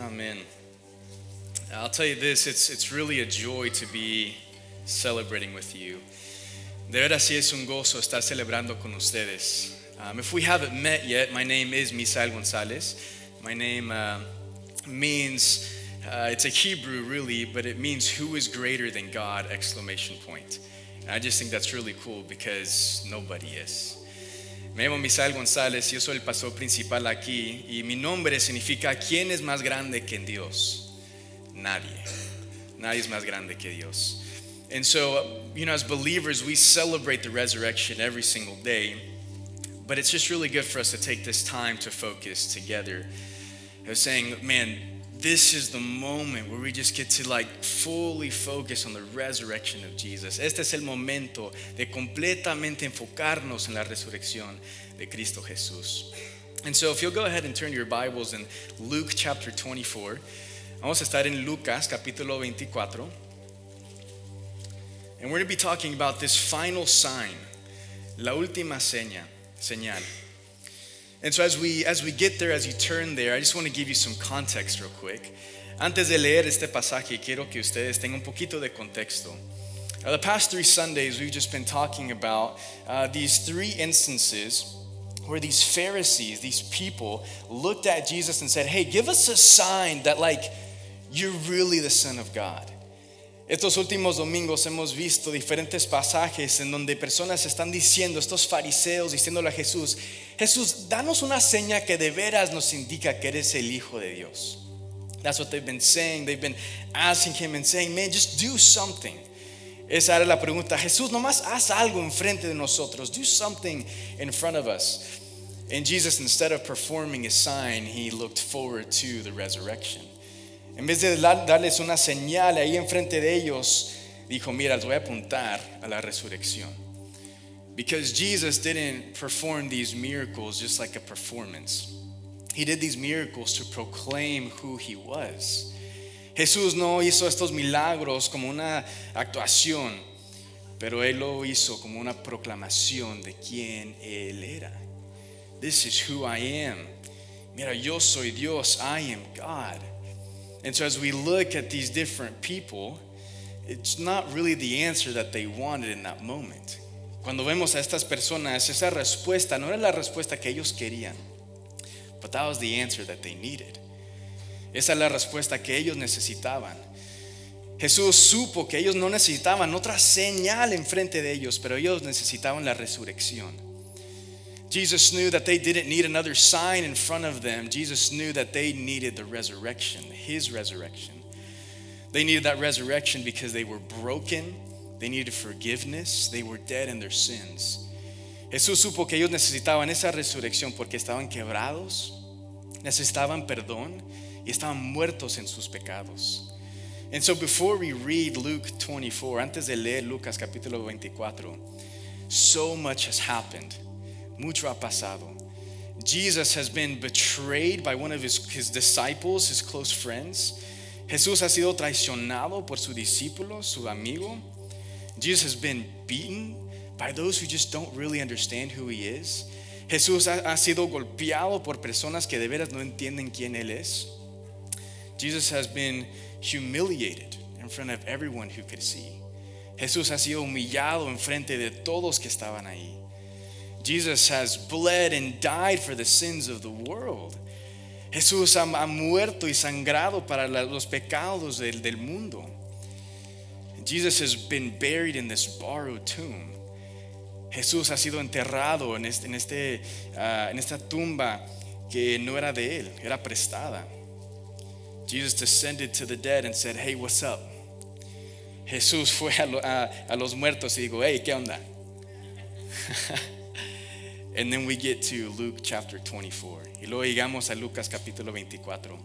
Amen. I'll tell you this, it's, it's really a joy to be celebrating with you. De veras sí es un gozo estar celebrando con ustedes. Um, if we haven't met yet, my name is Misael Gonzalez. My name uh, means, uh, it's a Hebrew really, but it means who is greater than God, exclamation point. And I just think that's really cool because nobody is. Me llamo Misael González, yo soy el pastor principal aquí y mi nombre significa ¿quién es más grande que Dios? Nadie. Nadie es más grande que Dios. And so, you know, as believers, we celebrate the resurrection every single day, but it's just really good for us to take this time to focus together. I was saying, man, this is the moment where we just get to like fully focus on the resurrection of Jesus. Este es el momento de completamente enfocarnos en la resurrección de Cristo Jesús. And so if you'll go ahead and turn your Bibles in Luke chapter 24. Vamos a estar en Lucas capítulo 24. And we're going to be talking about this final sign, la última seña, señal. And so as we as we get there, as you turn there, I just want to give you some context real quick. Antes de leer este pasaje, quiero que ustedes tengan un poquito de contexto. Uh, the past three Sundays, we've just been talking about uh, these three instances where these Pharisees, these people, looked at Jesus and said, Hey, give us a sign that, like, you're really the Son of God. Estos últimos domingos hemos visto diferentes pasajes en donde personas están diciendo, estos fariseos diciéndole a Jesús, Jesús, danos una seña que de veras nos indica que eres el Hijo de Dios. That's what they've been saying. They've been asking him and saying, man, just do something. Esa era la pregunta. Jesús, nomás haz algo enfrente de nosotros. Do something in front of us. And Jesus, instead of performing a sign, he looked forward to the resurrection. En vez de darles una señal ahí enfrente de ellos, dijo, mira, les voy a apuntar a la resurrección. Because Jesus didn't perform these miracles just like a performance. He did these miracles to proclaim who he was. Jesús no hizo estos milagros como una actuación, pero él lo hizo como una proclamación de quién él era. This is who I am. Mira, yo soy Dios, I am God. And so, as we look at these different people, it's not really the answer that they wanted in that moment. Cuando vemos a estas personas, esa respuesta no era la respuesta que ellos querían, but that was the answer that they needed. Esa es la respuesta que ellos necesitaban. Jesús supo que ellos no necesitaban otra señal enfrente de ellos, pero ellos necesitaban la resurrección. Jesus knew that they didn't need another sign in front of them. Jesus knew that they needed the resurrection, his resurrection. They needed that resurrection because they were broken, they needed forgiveness, they were dead in their sins. Jesús supo que ellos necesitaban esa resurrección porque estaban quebrados, necesitaban perdón y estaban muertos en sus pecados. And so before we read Luke 24, antes de leer Lucas capítulo 24, so much has happened Mucho ha pasado. Jesus has been betrayed by one of his, his disciples, his close friends. Jesús ha sido traicionado por su discípulo, su amigo. Jesus has been beaten by those who just don't really understand who he is. Jesús ha, ha sido golpeado por personas que de veras no entienden quién él es. Jesus has been humiliated in front of everyone who could see. Jesús ha sido humillado en frente de todos que estaban ahí. Jesus has bled and died for the sins of the world. Jesús ha, muerto y sangrado para los pecados del, del mundo. Jesus has been buried in this borrowed tomb. Jesús ha sido enterrado en, este, en, este, uh, en esta tumba que no era de él, era prestada. Jesus descended to the dead and said, Hey, what's up? Jesús fue a, lo, a, a los muertos y dijo, Hey, ¿qué onda? And then we get to Luke chapter 24. Y luego llegamos a Lucas capítulo 24.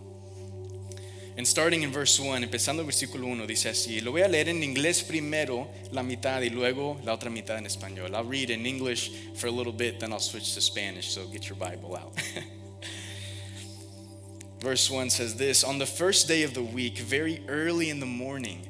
And starting in verse 1, empezando el versículo 1, dice así. Lo voy a leer en inglés primero la mitad y luego la otra mitad en español. I'll read in English for a little bit, then I'll switch to Spanish, so get your Bible out. verse 1 says this On the first day of the week, very early in the morning,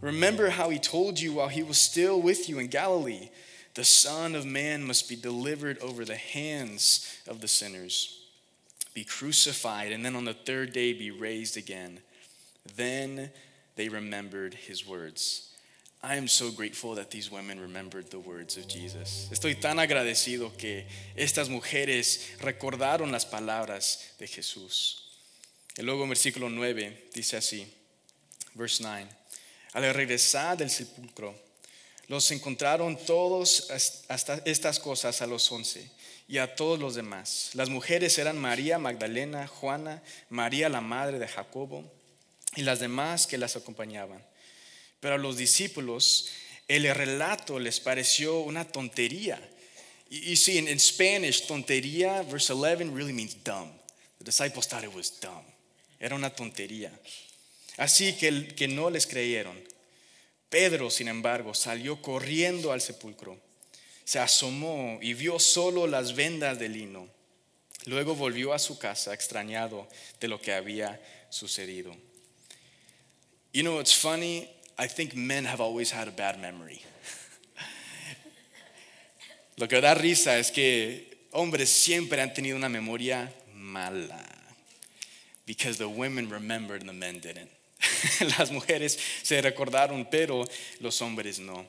Remember how he told you while he was still with you in Galilee the Son of Man must be delivered over the hands of the sinners, be crucified, and then on the third day be raised again. Then they remembered his words. I am so grateful that these women remembered the words of Jesus. Estoy tan agradecido que estas mujeres recordaron las palabras de Jesús. Y luego en versículo 9 dice así, verse 9, al regresar del sepulcro, los encontraron todos hasta estas cosas a los once y a todos los demás. Las mujeres eran María Magdalena, Juana, María la madre de Jacobo y las demás que las acompañaban. Pero a los discípulos el relato les pareció una tontería. You see, in, in Spanish, tontería, verse 11, really means dumb. The disciples thought it was dumb. Era una tontería. Así que, que no les creyeron. Pedro, sin embargo, salió corriendo al sepulcro, se asomó y vio solo las vendas de lino. Luego volvió a su casa extrañado de lo que había sucedido. You know, it's funny. I think men have always had a bad memory. lo que da risa es que hombres siempre han tenido una memoria mala. Because the women remembered and the men didn't. Las mujeres se recordaron, pero los hombres no.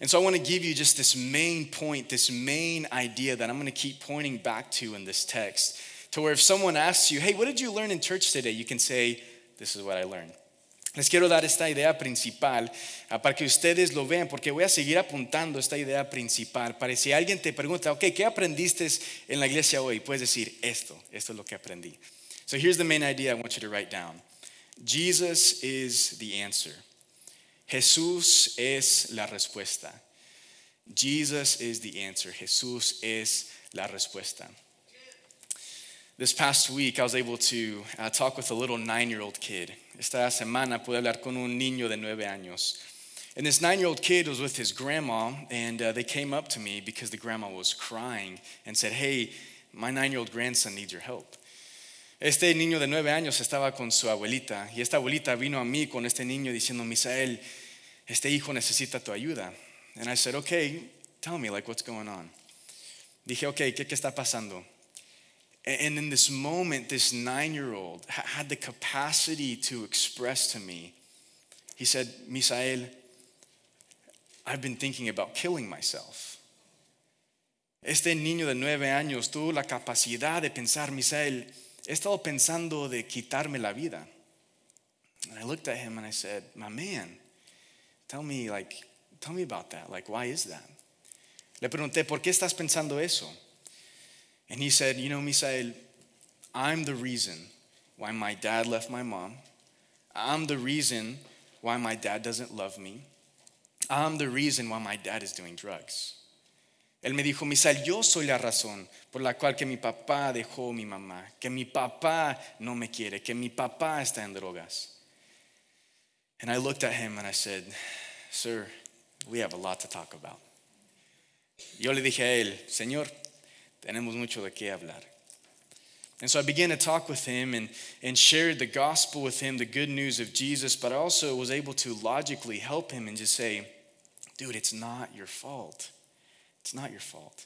And so I want to give you just this main point, this main idea that I'm going to keep pointing back to in this text. To where if someone asks you, hey, what did you learn in church today? You can say, this is what I learned. Les quiero dar esta idea principal uh, para que ustedes lo vean, porque voy a seguir apuntando esta idea principal. Para si alguien te pregunta, ok, ¿qué aprendiste en la iglesia hoy? Puedes decir, esto, esto es lo que aprendí. So here's the main idea I want you to write down. Jesus is the answer. Jesús es la respuesta. Jesus is the answer. Jesús es la respuesta. This past week, I was able to uh, talk with a little nine year old kid. Esta semana pude hablar con un niño de nueve años. And this nine year old kid was with his grandma, and uh, they came up to me because the grandma was crying and said, Hey, my nine year old grandson needs your help. Este niño de nueve años estaba con su abuelita y esta abuelita vino a mí con este niño diciendo, Misael, este hijo necesita tu ayuda. And I said, okay, tell me, like, what's going on? Dije, okay, ¿qué, qué está pasando? And in this moment, this nine year old had the capacity to express to me, he said, Misael, I've been thinking about killing myself. Este niño de nueve años tuvo la capacidad de pensar, Misael, he estado pensando de quitarme la vida. And I looked at him and I said, My man, tell me, like, tell me about that. Like, why is that? Le pregunté, ¿por qué estás pensando eso? And he said, You know, Misael, I'm the reason why my dad left my mom. I'm the reason why my dad doesn't love me. I'm the reason why my dad is doing drugs. Él me dijo, Misael, yo soy la razón por la cual que mi papá dejó a mi mamá, que mi papá no me quiere, que mi papá está en drogas. And I looked at him and I said, Sir, we have a lot to talk about. Yo le dije a él, Señor, tenemos mucho de qué hablar. And so I began to talk with him and, and shared the gospel with him, the good news of Jesus, but I also was able to logically help him and just say, dude, it's not your fault. It's not your fault.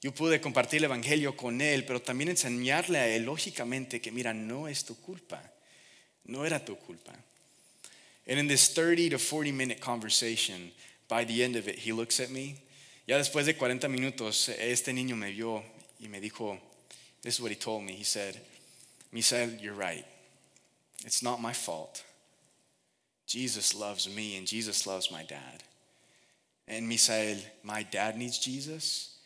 Yo pude compartir el evangelio con él, pero también enseñarle a él lógicamente que mira, no es tu culpa. No era tu culpa. And in this 30 to 40 minute conversation, by the end of it, he looks at me. Ya después de 40 minutos, este niño me vio y me dijo, this is what he told me. He said, Misael, you're right. It's not my fault. Jesus loves me and Jesus loves my dad. And Misael, my dad needs Jesus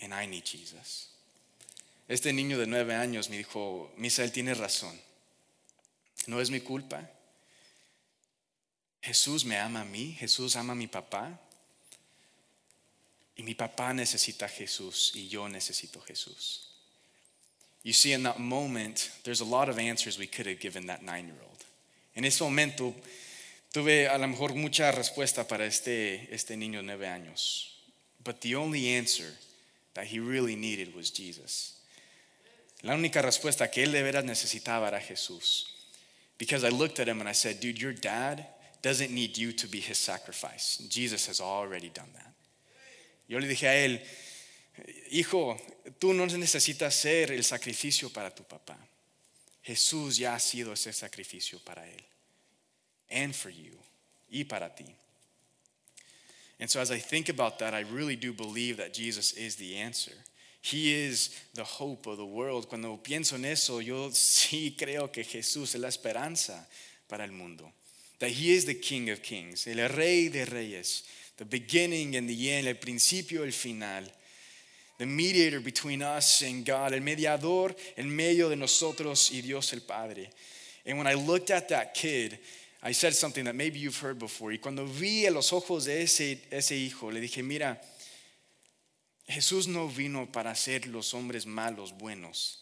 and I need Jesus. Este niño de nueve años me dijo, Misael tiene razón. No es mi culpa. Jesús me ama a mí, Jesús ama a mi papá. Y mi papá necesita a Jesús y yo necesito a Jesús. You see, in that moment, there's a lot of answers we could have given that nine year old. En ese momento, tuve a lo mejor mucha respuesta para este, este niño de nueve años. But the only answer that he really needed was Jesus. La única respuesta que él de veras necesitaba era Jesús. Because I looked at him and I said, dude, your dad doesn't need you to be his sacrifice. Jesus has already done that. Yo le dije a él, hijo, tú no necesitas ser el sacrificio para tu papá. Jesús ya ha sido ese sacrificio para él. And for you. Y para ti. And so as I think about that, I really do believe that Jesus is the answer. He is the hope of the world. Cuando pienso en eso, yo sí creo que Jesús es la esperanza para el mundo. That He is the King of Kings, el Rey de Reyes, the beginning and the end, el principio el final. The mediator between us and God, el mediador en medio de nosotros y Dios el Padre. And when I looked at that kid, I said something that maybe you've heard before. Y cuando vi a los ojos de ese, ese hijo, le dije, mira, Jesús no vino para hacer los hombres malos buenos.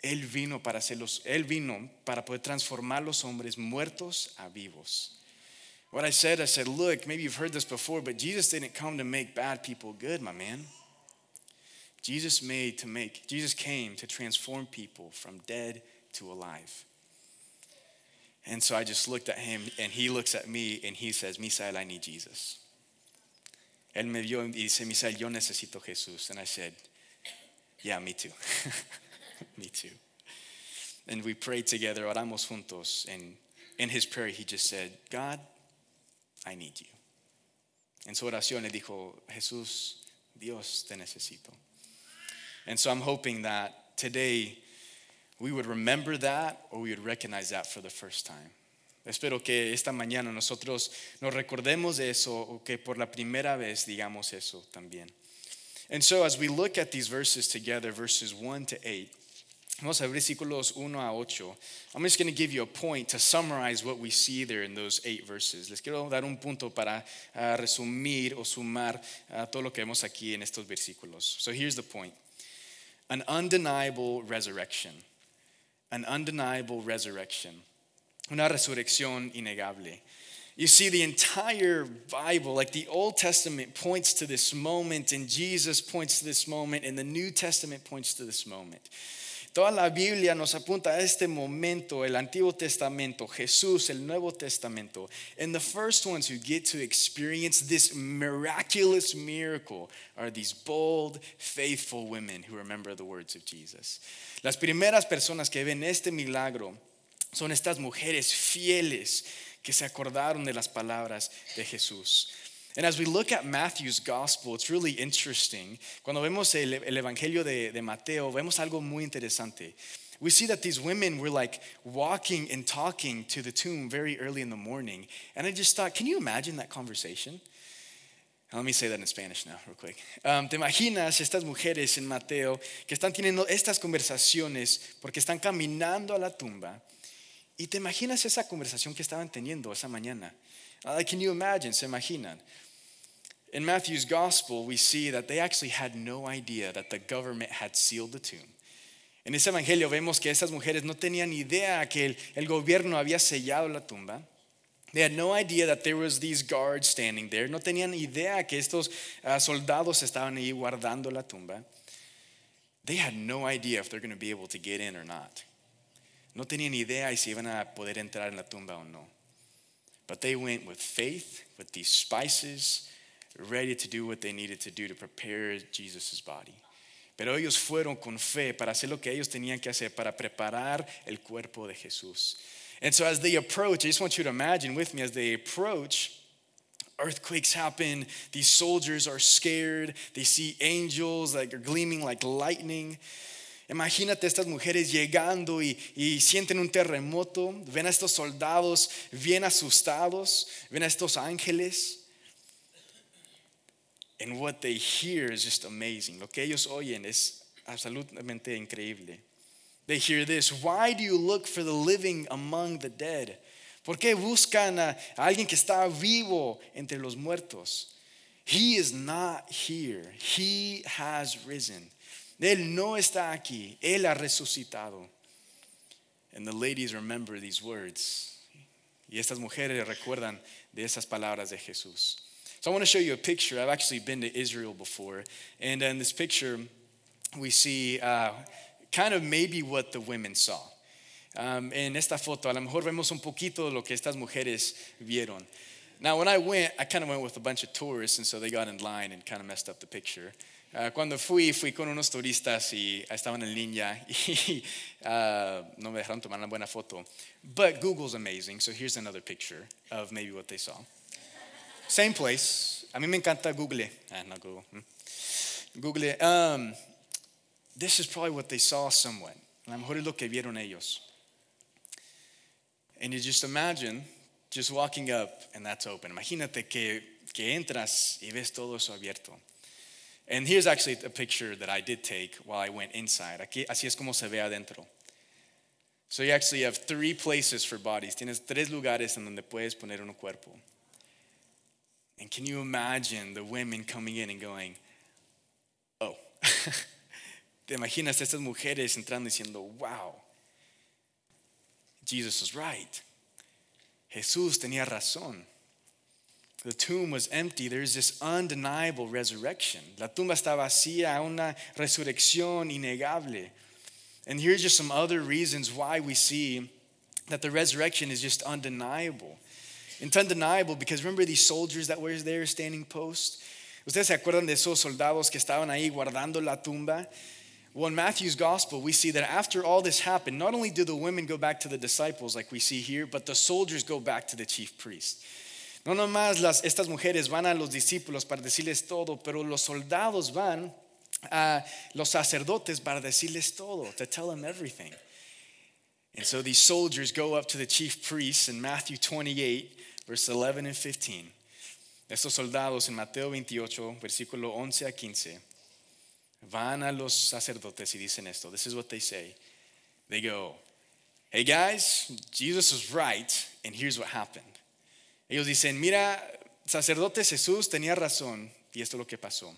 Él vino para hacerlos, él vino para poder transformar los hombres muertos a vivos. What I said, I said, look, maybe you've heard this before, but Jesus didn't come to make bad people good, my man. Jesus made to make, Jesus came to transform people from dead to alive. And so I just looked at him, and he looks at me, and he says, Misael, I need Jesus. Él me vio y dice, Misael, yo necesito Jesús. And I said, Yeah, me too. me too. And we prayed together, oramos juntos. And in his prayer, he just said, God, I need you. En su oración le dijo, Jesús, Dios, te necesito. And so I'm hoping that today, we would remember that or we would recognize that for the first time. Espero que esta mañana nosotros nos recordemos de eso o que por la primera vez digamos eso también. And so as we look at these verses together, verses 1 to 8, vamos a versículos 1 a 8. I'm just going to give you a point to summarize what we see there in those eight verses. Les quiero dar un punto para uh, resumir o sumar uh, todo lo que vemos aquí en estos versículos. So here's the point. An undeniable resurrection an undeniable resurrection, una resurrección innegable. You see, the entire Bible, like the Old Testament, points to this moment, and Jesus points to this moment, and the New Testament points to this moment. Toda la Biblia nos apunta a este momento, el Antiguo Testamento, Jesús, el Nuevo Testamento. And the first ones who get to experience this miraculous miracle are these bold, faithful women who remember the words of Jesus. Las primeras personas que ven este milagro son estas mujeres fieles que se acordaron de las palabras de Jesús. And as we look at Matthew's gospel, it's really interesting. Cuando vemos el, el Evangelio de, de Mateo, vemos algo muy interesante. We see that these women were like walking and talking to the tomb very early in the morning. And I just thought, can you imagine that conversation? Let me say that in Spanish now, real quick. Um, ¿Te imaginas estas mujeres en Mateo que están teniendo estas conversaciones porque están caminando a la tumba? Y te imaginas esa conversación que estaban teniendo esa mañana. Uh, can you imagine? ¿Se imaginan? In Matthew's gospel, we see that they actually had no idea that the government had sealed the tomb. En ese evangelio vemos que esas mujeres no tenían idea que el, el gobierno había sellado la tumba. They had no idea that there was these guards standing there. No tenían idea que estos uh, soldados estaban ahí guardando la tumba. They had no idea if they're going to be able to get in or not. No tenían idea si iban a poder entrar en la tumba o no. But they went with faith, with these spices, ready to do what they needed to do to prepare Jesus' body. Pero ellos fueron con fe para hacer lo que ellos tenían que hacer para preparar el cuerpo de Jesús. And so as they approach, I just want you to imagine with me as they approach, earthquakes happen, these soldiers are scared, they see angels like are gleaming like lightning. Imagínate estas mujeres llegando y, y, sienten un terremoto, ven a estos soldados bien asustados, ven a estos ángeles. And. Lo que ellos oyen es absolutamente increíble. They hear this Why do you look for the living among the dead? ¿Por qué buscan a, alguien que está vivo entre los muertos? He is not here, he has risen. Él no está aquí, Él ha resucitado. And the ladies remember these words. Y estas mujeres recuerdan de esas palabras de Jesús. So I want to show you a picture. I've actually been to Israel before. And in this picture, we see uh, kind of maybe what the women saw. Um, en esta foto, a lo mejor vemos un poquito lo que estas mujeres vieron. Now, when I went, I kind of went with a bunch of tourists, and so they got in line and kind of messed up the picture. Uh, cuando fui, fui con unos turistas y estaban en línea y uh, no me dejaron tomar una buena foto. But Google's amazing, so here's another picture of maybe what they saw. Same place. A mí me encanta Google. Ah, no Google. Hmm. Google. Um, this is probably what they saw somewhat. A lo mejor es lo que vieron ellos. And you just imagine just walking up and that's open. Imagínate que, que entras y ves todo eso abierto. And here's actually a picture that I did take while I went inside. Aquí, así es como se ve adentro. So you actually have three places for bodies. Tienes tres lugares en donde puedes poner un cuerpo. And can you imagine the women coming in and going, oh. Te imaginas estas mujeres entrando diciendo, wow, Jesus was right. Jesús tenía razón. The tomb was empty. There's this undeniable resurrection. La tumba está vacía, una resurrección innegable. And here's just some other reasons why we see that the resurrection is just undeniable. It's undeniable because remember these soldiers that were there standing post? ¿Ustedes se acuerdan de esos soldados que estaban ahí guardando la tumba? Well, in Matthew's gospel, we see that after all this happened, not only do the women go back to the disciples like we see here, but the soldiers go back to the chief priest. No nomás las, estas mujeres van a los discípulos para decirles todo, pero los soldados van a los sacerdotes para decirles todo, to tell them everything. And so these soldiers go up to the chief priests in Matthew 28, verse 11 and 15. Estos soldados en Mateo 28, versículo 11 a 15, van a los sacerdotes y dicen esto. This is what they say. They go, Hey guys, Jesus was right, and here's what happened. Ellos dicen, mira, sacerdote Jesús tenía razón y esto es lo que pasó.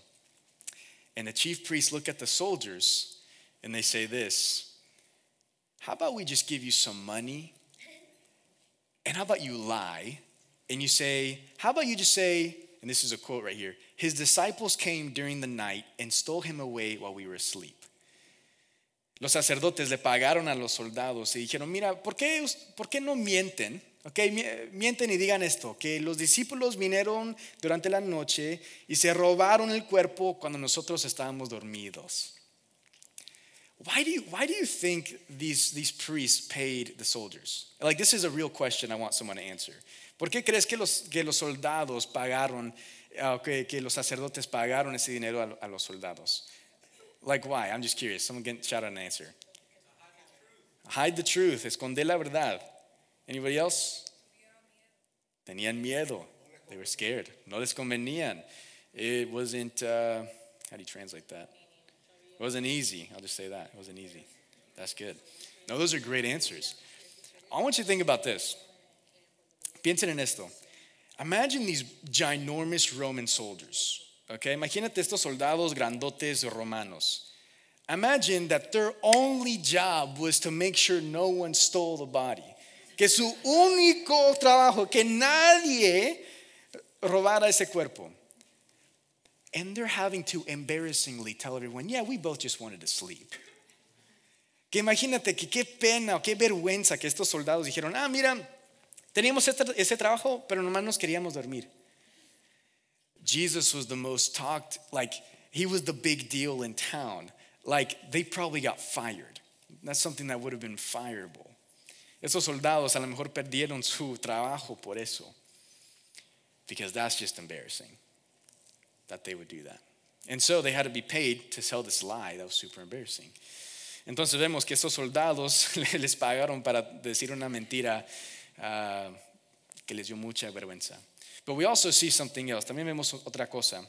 And the chief priests look at the soldiers and they say this How about we just give you some money? And how about you lie? And you say, How about you just say, and this is a quote right here His disciples came during the night and stole him away while we were asleep. Los sacerdotes le pagaron a los soldados y dijeron, mira, ¿por qué, por qué no mienten? Ok, mienten y digan esto, que los discípulos vinieron durante la noche y se robaron el cuerpo cuando nosotros estábamos dormidos. Why do you, why do you think these, these priests paid the soldiers? Like, this is a real question I want someone to answer. ¿Por qué crees que los, que los soldados pagaron, que, que, los sacerdotes pagaron ese dinero a, a, los soldados? Like, why? I'm just curious. Someone can shout out an answer. Hide the truth, esconder la verdad. Anybody else? Tenían miedo. They were scared. No les convenían. It wasn't, uh, how do you translate that? It wasn't easy. I'll just say that. It wasn't easy. That's good. No, those are great answers. I want you to think about this. Piensen en esto. Imagine these ginormous Roman soldiers. Okay, imagínate estos soldados grandotes romanos. Imagine that their only job was to make sure no one stole the body. que su único trabajo, que nadie robara ese cuerpo. And they're having to embarrassingly tell everyone, yeah, we both just wanted to sleep. Que imagínate que qué pena o qué vergüenza que estos soldados dijeron, ah, mira, teníamos ese trabajo, pero nomás nos queríamos dormir. Jesus was the most talked, like, he was the big deal in town. Like, they probably got fired. That's something that would have been fireable. Esos soldados a lo mejor perdieron su trabajo por eso. Because that's just embarrassing that they would do that. And so they had to be paid to tell this lie. That was super embarrassing. Entonces vemos que esos soldados les pagaron para decir una mentira uh, que les dio mucha vergüenza. But we also see something else. También vemos otra cosa.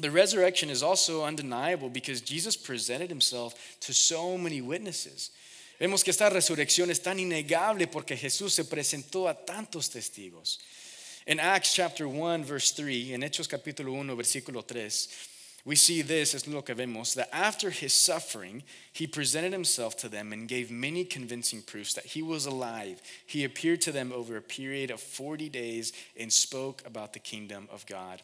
The resurrection is also undeniable because Jesus presented himself to so many witnesses. Vemos que esta resurrección es tan innegable porque Jesús se presentó a tantos testigos. En Acts chapter 1 verse 3, en Hechos capítulo 1 versículo 3, we see this, es lo que vemos, that after his suffering, he presented himself to them and gave many convincing proofs that he was alive. He appeared to them over a period of 40 days and spoke about the kingdom of God.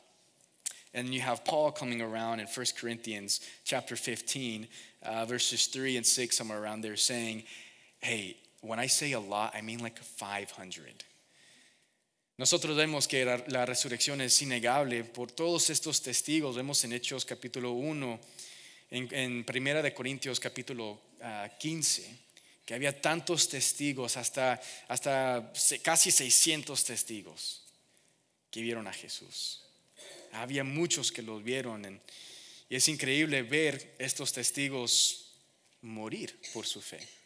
And you have Paul coming around in 1 Corinthians chapter 15, uh, verses 3 and 6, somewhere around there, saying, Hey, when I say a lot, I mean like 500. Nosotros vemos que la, resurrección es innegable por todos estos testigos. Vemos en Hechos capítulo 1, en, Primera de Corintios capítulo 15, ah, que había tantos testigos, hasta, hasta casi 600 testigos que vieron a Jesús. Había muchos que lo vieron y es increíble ver estos testigos morir por su fe.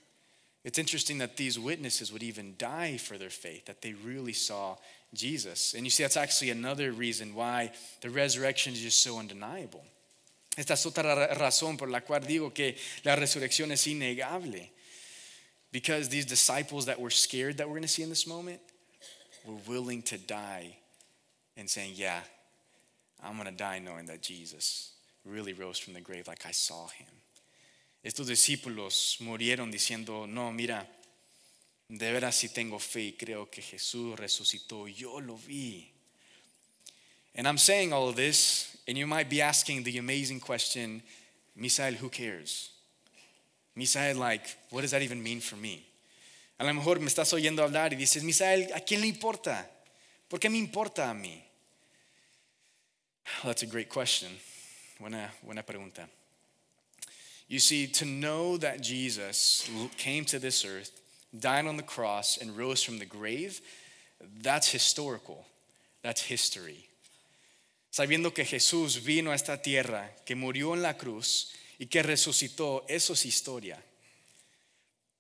It's interesting that these witnesses would even die for their faith, that they really saw Jesus. And you see, that's actually another reason why the resurrection is just so undeniable. Esta es otra razón por la cual digo que la resurrección es innegable. Because these disciples that were scared that we're going to see in this moment were willing to die and saying, Yeah, I'm going to die knowing that Jesus really rose from the grave like I saw him. Estos discípulos murieron diciendo, No, mira, De veras si tengo fe y creo que Jesús resucitó. Yo lo vi. And I'm saying all of this, and you might be asking the amazing question, Misael, who cares? Misael, like, what does that even mean for me? A lo mejor me estás oyendo hablar y dices, Misael, ¿a quién le importa? ¿Por qué me importa a mí? that's a great question. Buena, buena pregunta. You see, to know that Jesus came to this earth died on the cross, and rose from the grave, that's historical. That's history. Sabiendo que Jesús vino a esta tierra, que murió en la cruz y que resucitó, eso es historia.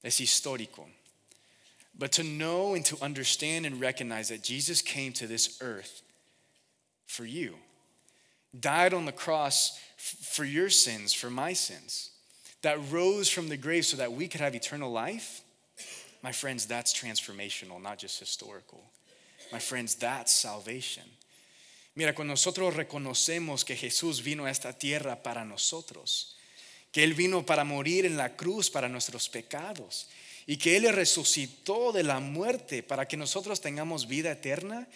Es histórico. But to know and to understand and recognize that Jesus came to this earth for you, died on the cross for your sins, for my sins, that rose from the grave so that we could have eternal life my friends, that's transformational, not just historical. My friends, that's salvation. Mira, cuando nosotros reconocemos que Jesús vino a esta tierra para nosotros, que Él vino para morir en la cruz para nuestros pecados y que Él resucitó de la muerte para que nosotros tengamos vida eterna,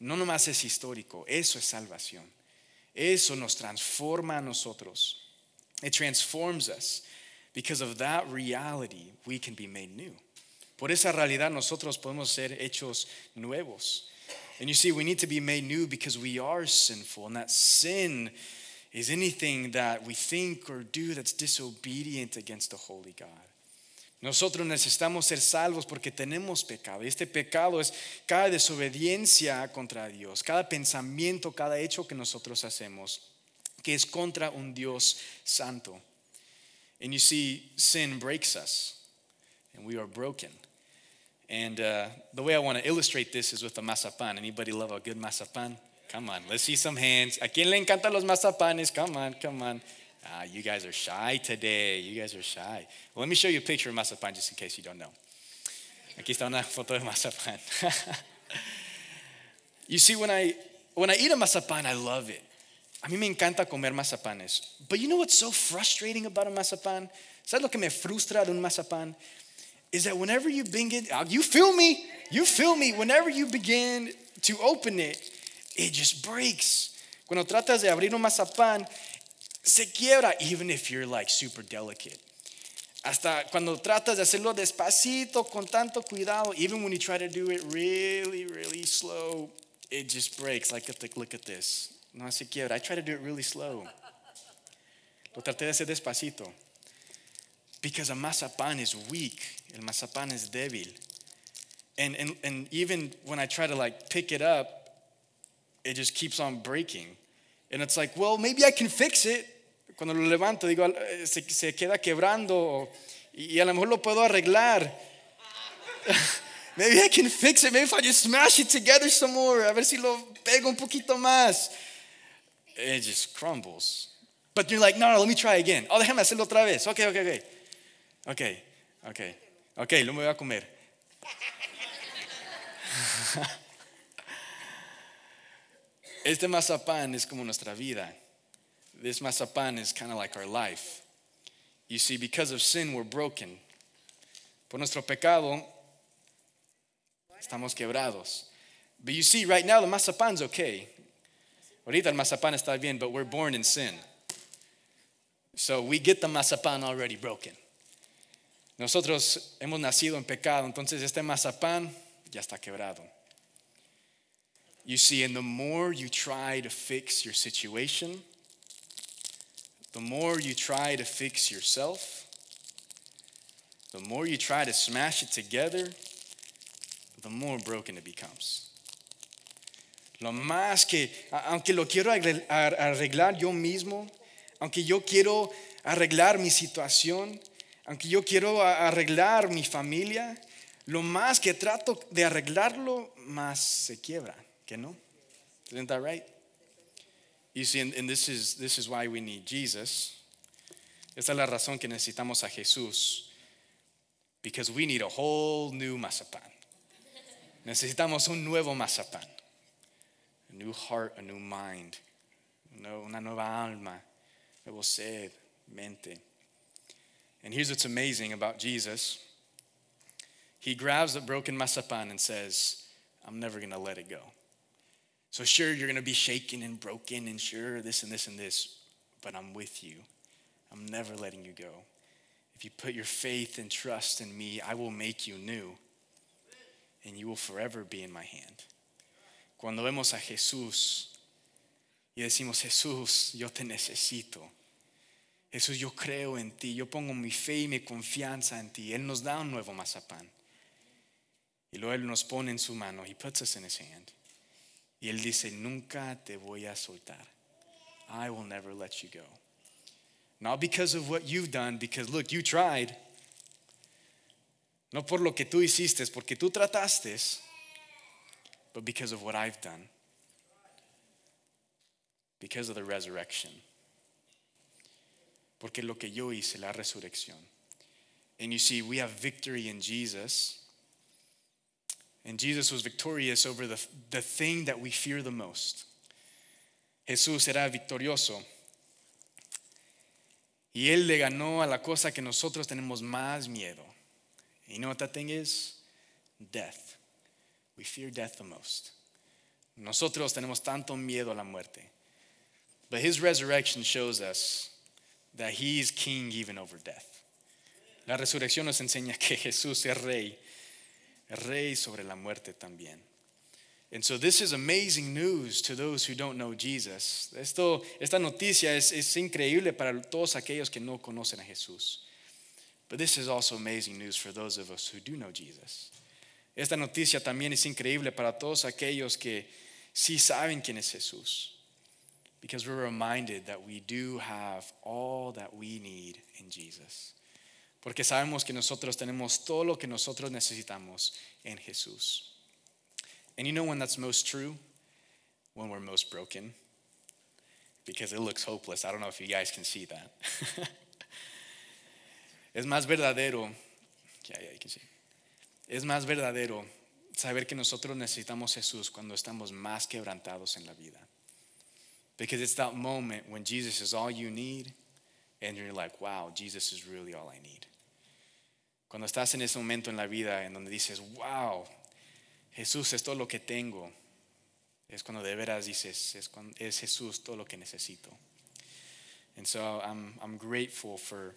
no nomás es histórico, eso es salvación. Eso nos transforma a nosotros. It transforms us. Because of that reality, we can be made new. Por esa realidad nosotros podemos ser hechos nuevos. And you see, we need to be made new because we are sinful, and that sin is anything that we think or do that's disobedient against the holy God. Nosotros necesitamos ser salvos porque tenemos pecado. Y este pecado es cada desobediencia contra Dios, cada pensamiento, cada hecho que nosotros hacemos, que es contra un Dios santo. And you see, sin breaks us, and we are broken. And uh, the way I want to illustrate this is with a mazapan. Anybody love a good mazapan? Come on, let's see some hands. ¿A quién le encantan los mazapanes? Come on, come on. Ah, you guys are shy today. You guys are shy. Well, let me show you a picture of mazapan just in case you don't know. Aquí está una foto de mazapan. you see, when I, when I eat a mazapan, I love it. A mí me encanta comer mazapanes. But you know what's so frustrating about a mazapan? ¿Sabes lo que me frustra de un mazapán? is that whenever you begin, uh, you feel me, you feel me, whenever you begin to open it, it just breaks. Cuando tratas de abrir un mazapán, se quiebra, even if you're like super delicate. Hasta cuando tratas de hacerlo despacito, con tanto cuidado, even when you try to do it really, really slow, it just breaks. Like, look at this. No se quiebra. I try to do it really slow. Lo traté de hacer despacito. Because a mazapan is weak. El mazapan is débil. And, and, and even when I try to like pick it up, it just keeps on breaking. And it's like, well, maybe I can fix it. Cuando lo levanto, digo, eh, se, se queda quebrando y a lo mejor lo puedo arreglar. maybe I can fix it. Maybe if I just smash it together some more, a ver si lo pego un poquito más. It just crumbles. But you're like, no, no, let me try again. Oh, déjame hacerlo otra vez. Okay, okay, okay. Ok, ok, ok, lo me voy a comer. Este mazapán es como nuestra vida. this mazapan is kind of like our life. You see, because of sin, we're broken. Por nuestro pecado, estamos quebrados. But you see, right now, the mazapan's okay. Ahorita el mazapan está bien, but we're born in sin. So we get the mazapan already broken. Nosotros hemos nacido en pecado, entonces este mazapán ya está quebrado. You see, and the more you try to fix your situation, the more you try to fix yourself, the more you try to smash it together, the more broken it becomes. Lo más que, aunque lo quiero arreglar yo mismo, aunque yo quiero arreglar mi situación, aunque yo quiero arreglar mi familia, lo más que trato de arreglarlo, más se quiebra, ¿que no? Isn't that right? You see, and, this, is, this is why we need Jesus. Esta es la razón que necesitamos a Jesús. Because we need a whole new mazapán. Necesitamos un nuevo mazapán. New heart, a new mind. Una nueva alma, nuevo ser, mente. And here's what's amazing about Jesus He grabs the broken mazapan and says, I'm never going to let it go. So, sure, you're going to be shaken and broken, and sure, this and this and this, but I'm with you. I'm never letting you go. If you put your faith and trust in me, I will make you new, and you will forever be in my hand. Cuando vemos a Jesús y decimos, Jesús, yo te necesito. Jesús, yo creo en ti, yo pongo mi fe y mi confianza en ti. Él nos da un nuevo mazapán. Y luego Él nos pone en su mano. He puts us in his hand. Y Él dice, nunca te voy a soltar. I will never let you go. Not because of what you've done, because look, you tried. No por lo que tú hiciste, porque tú trataste, but because of what I've done. Because of the resurrection. Porque lo que yo hice, la resurrección. And you see, we have victory in Jesus. And Jesus was victorious over the, the thing that we fear the most. Jesús era victorioso. Y Él le ganó a la cosa que nosotros tenemos más miedo. You know what that thing is? Death. We fear death the most. Nosotros tenemos tanto miedo a la muerte. But His resurrection shows us that he is king even over death. La resurrección nos enseña que Jesús es rey, rey sobre la muerte también. And so this is amazing news to those who don't know Jesus. Esto, esta noticia es, es increíble para todos aquellos que no conocen a Jesús. But this is also amazing news for those of us who do know Jesus. Esta noticia también es increíble para todos aquellos que sí saben quién es Jesús. because we're reminded that we do have all that we need in Jesus. Porque sabemos que nosotros tenemos todo lo que nosotros necesitamos en Jesús. And you know when that's most true? When we're most broken. Because it looks hopeless. I don't know if you guys can see that. es más verdadero. Yeah, yeah, you can see. Es más verdadero saber que nosotros necesitamos Jesús cuando estamos más quebrantados en la vida. Because it's that moment when Jesus is all you need, and you're like, wow, Jesus is really all I need. Cuando estás en ese momento en la vida en donde dices, wow, Jesús es todo lo que tengo, es cuando de veras dices, es, cuando, es Jesús todo lo que necesito. And so I'm, I'm grateful for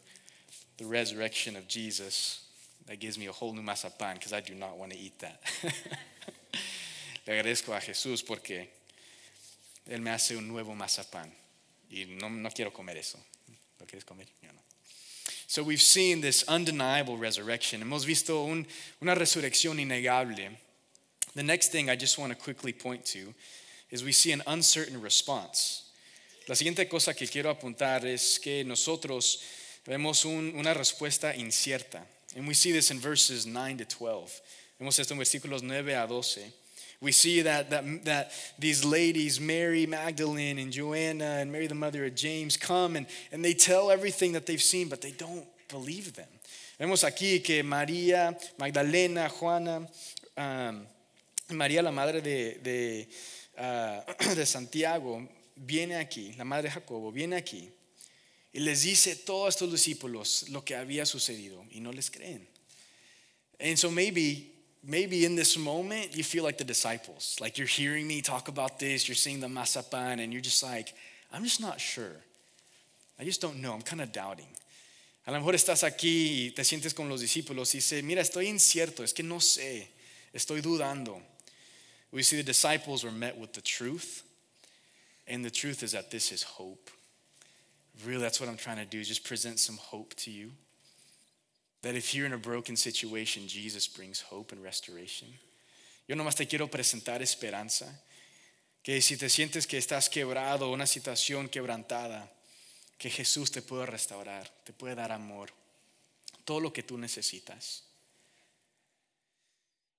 the resurrection of Jesus that gives me a whole new mazapan because I do not want to eat that. Le agradezco a Jesús porque Él me hace un nuevo mazapán. Y no, no quiero comer eso. ¿Lo quieres comer? Yo no. So we've seen this undeniable resurrection. Hemos visto un, una resurrección innegable. The next thing I just want to quickly point to is we see an uncertain response. La siguiente cosa que quiero apuntar es que nosotros vemos un, una respuesta incierta. And we see this in verses 9 to 12. Vemos esto en versículos 9 a 12. We see that, that, that these ladies, Mary Magdalene and Joanna and Mary, the mother of James, come and, and they tell everything that they've seen, but they don't believe them. Vemos aquí que María, Magdalena, Juana, um, María, la madre de, de, uh, de Santiago, viene aquí, la madre de Jacobo viene aquí y les dice a todos estos discípulos lo que había sucedido y no les creen. And so maybe maybe in this moment you feel like the disciples. Like you're hearing me talk about this, you're seeing the mazapan and you're just like, I'm just not sure. I just don't know. I'm kind of doubting. A lo mejor estás aquí y te sientes con los discípulos y dices, mira, estoy incierto, es que no sé, estoy dudando. We see the disciples were met with the truth, and the truth is that this is hope. Really, that's what I'm trying to do, is just present some hope to you. That if you're in a broken situation, Jesus brings hope and restoration. Yo nomás te quiero presentar esperanza. Que si te sientes que estás quebrado, una situación quebrantada, que Jesús te puede restaurar, te puede dar amor, todo lo que tú necesitas.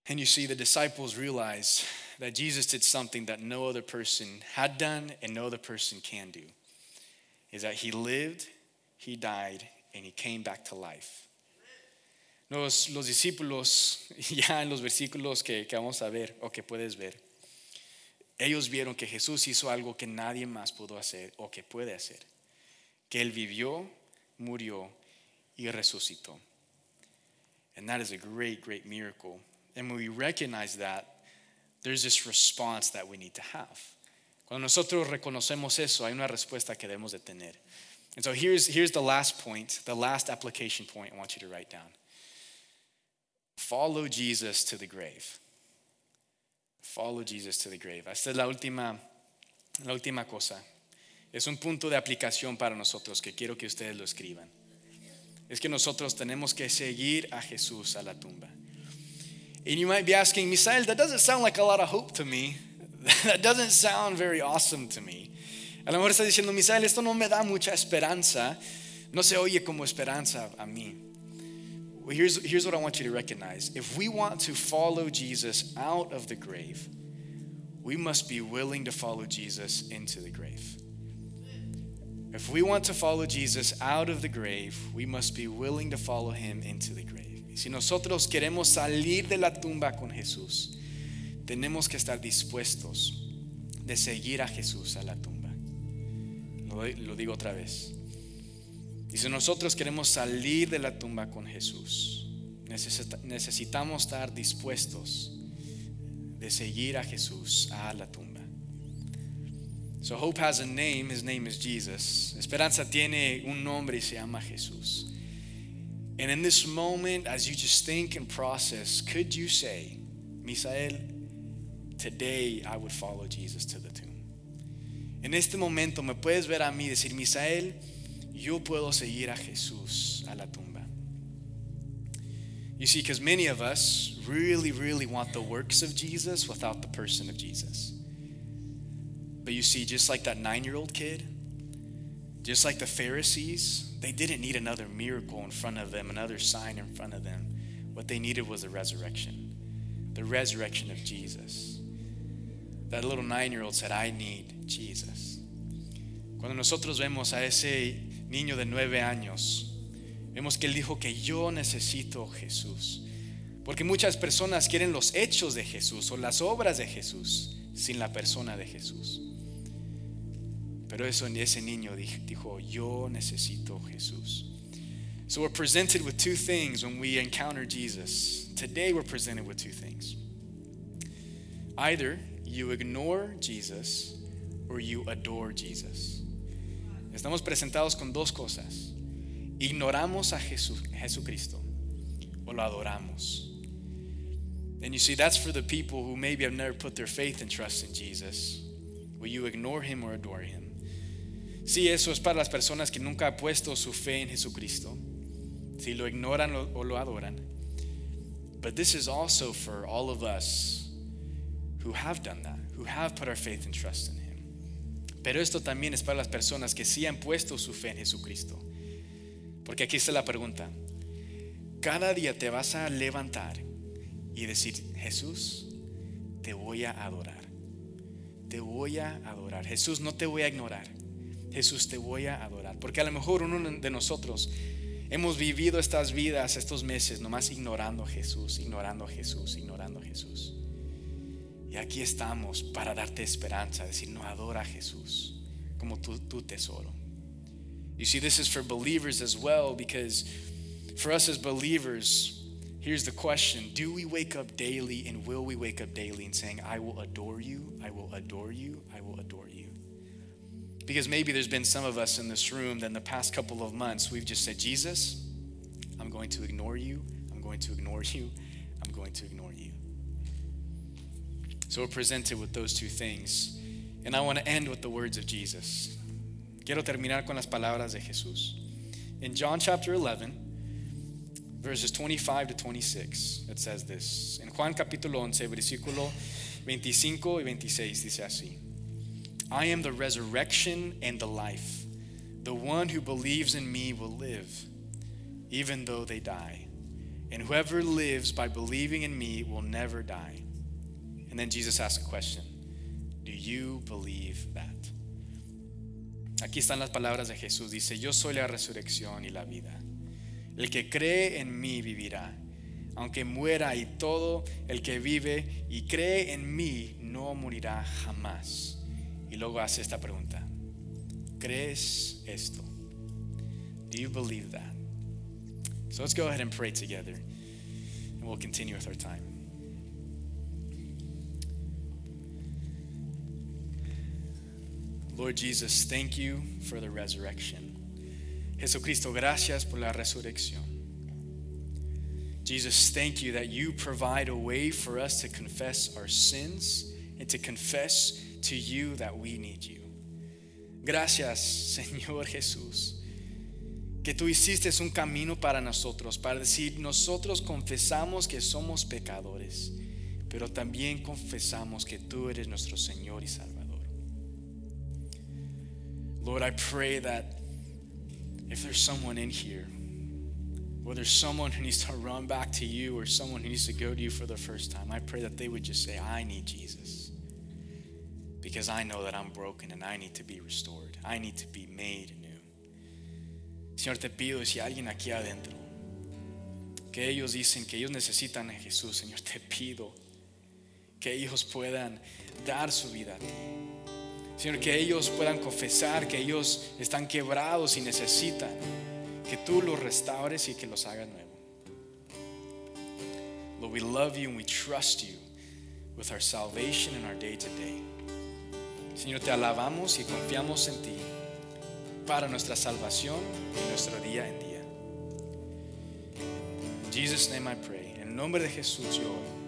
And you see, the disciples realize that Jesus did something that no other person had done and no other person can do. Is that he lived, he died, and he came back to life. Los, los discípulos, ya en los versículos que, que vamos a ver o que puedes ver, ellos vieron que Jesús hizo algo que nadie más pudo hacer o que puede hacer. Que Él vivió, murió y resucitó. And that is a great, great miracle and when we recognize that, there's this response that we need to have. Cuando nosotros reconocemos eso, hay una respuesta que debemos de tener. And so here's, here's the last point, the last application point I want you to write down. Follow Jesus to the grave. Follow Jesus to the grave. Esta es la última, la última cosa. Es un punto de aplicación para nosotros que quiero que ustedes lo escriban. Es que nosotros tenemos que seguir a Jesús a la tumba. And you might be asking, Misael, that doesn't sound like a lot of hope to me. that doesn't sound very awesome to me. A lo mejor está diciendo, Misael, esto no me da mucha esperanza. No se oye como esperanza a mí. Well, here's, here's what I want you to recognize. If we want to follow Jesus out of the grave, we must be willing to follow Jesus into the grave. If we want to follow Jesus out of the grave, we must be willing to follow him into the grave. Si nosotros queremos salir de la tumba con Jesús, tenemos que estar dispuestos de seguir a Jesús a la tumba. Lo, digo otra vez. Y si nosotros queremos salir de la tumba con Jesús, necesitamos estar dispuestos de seguir a Jesús a la tumba. So hope has a name, his name is Jesus. Esperanza tiene un nombre y se llama Jesús. And in this moment, as you just think and process, could you say, Misael, today I would follow Jesus to the tomb? En este momento me puedes ver a mí decir, Misael, yo puedo seguir a Jesús a la tumba. You see, because many of us really, really want the works of Jesus without the person of Jesus. But you see, just like that nine year old kid, just like the Pharisees, they didn't need another miracle in front of them, another sign in front of them. What they needed was the resurrection, the resurrection of Jesus. That little nine year old said, I need Jesus. Cuando nosotros vemos a ese niño de nueve años, vemos que él dijo que yo necesito Jesús. Porque muchas personas quieren los hechos de Jesús o las obras de Jesús sin la persona de Jesús. Pero eso, ese niño dijo, yo necesito Jesús. So we're presented with two things when we encounter Jesus. Today we're presented with two things. Either you ignore Jesus or you adore Jesus. Estamos presentados con dos cosas. Ignoramos a Jesús, Jesucristo o lo adoramos. And you see, that's for the people who maybe have never put their faith and trust in Jesus. Will you ignore him or adore him? Sí, eso es para las personas que nunca han puesto su fe en Jesucristo. Si lo ignoran o lo adoran. But this is also for all of us who have done that, who have put our faith and trust in Him. Pero esto también es para las personas que sí han puesto su fe en Jesucristo. Porque aquí está la pregunta. Cada día te vas a levantar y decir, Jesús, te voy a adorar. Te voy a adorar. Jesús, no te voy a ignorar. Jesús, te voy a adorar. Porque a lo mejor uno de nosotros hemos vivido estas vidas, estos meses, nomás ignorando a Jesús, ignorando a Jesús, ignorando a Jesús. Y aquí estamos para darte esperanza, decir, no adora a Jesús. como tu, tu tesoro. You see, this is for believers as well because for us as believers, here's the question Do we wake up daily and will we wake up daily and saying, I will adore you, I will adore you, I will adore you? Because maybe there's been some of us in this room that in the past couple of months we've just said, Jesus, I'm going to ignore you, I'm going to ignore you, I'm going to ignore. So we're presented with those two things. And I want to end with the words of Jesus. Quiero terminar con las palabras de Jesús. In John chapter 11, verses 25 to 26, it says this. En Juan capítulo 11, versículo 25 y 26 dice así. I am the resurrection and the life. The one who believes in me will live, even though they die. And whoever lives by believing in me will never die. And then Jesus asks a question Do you believe that? Aquí están las palabras de Jesús. Dice, yo soy la resurrección y la vida. El que cree en mí vivirá, aunque muera y todo el que vive y cree en mí no morirá jamás. Y luego hace esta pregunta. ¿Crees esto? Do you believe that? So let's go ahead and pray together and we'll continue with our time. Lord Jesus, thank you for the resurrection. Jesucristo, gracias por la resurrección. Jesus, thank you that you provide a way for us to confess our sins and to confess to you that we need you. Gracias, Señor Jesús, que tú hiciste un camino para nosotros, para decir, nosotros confesamos que somos pecadores, pero también confesamos que tú eres nuestro Señor y Salvador. Lord, I pray that if there's someone in here, whether someone who needs to run back to you or someone who needs to go to you for the first time, I pray that they would just say, I need Jesus. Because I know that I'm broken and I need to be restored. I need to be made new. Señor, te pido si alguien aquí adentro, que ellos dicen que ellos necesitan a Jesús, Señor, te pido que ellos puedan dar su vida a ti. Señor, que ellos puedan confesar que ellos están quebrados y necesitan que tú los restaures y que los hagas nuevo. Lord, we love you and we trust you with our salvation and our day to day. Señor, te alabamos y confiamos en ti para nuestra salvación y nuestro día en día. In Jesus' name I pray. En nombre de Jesús yo.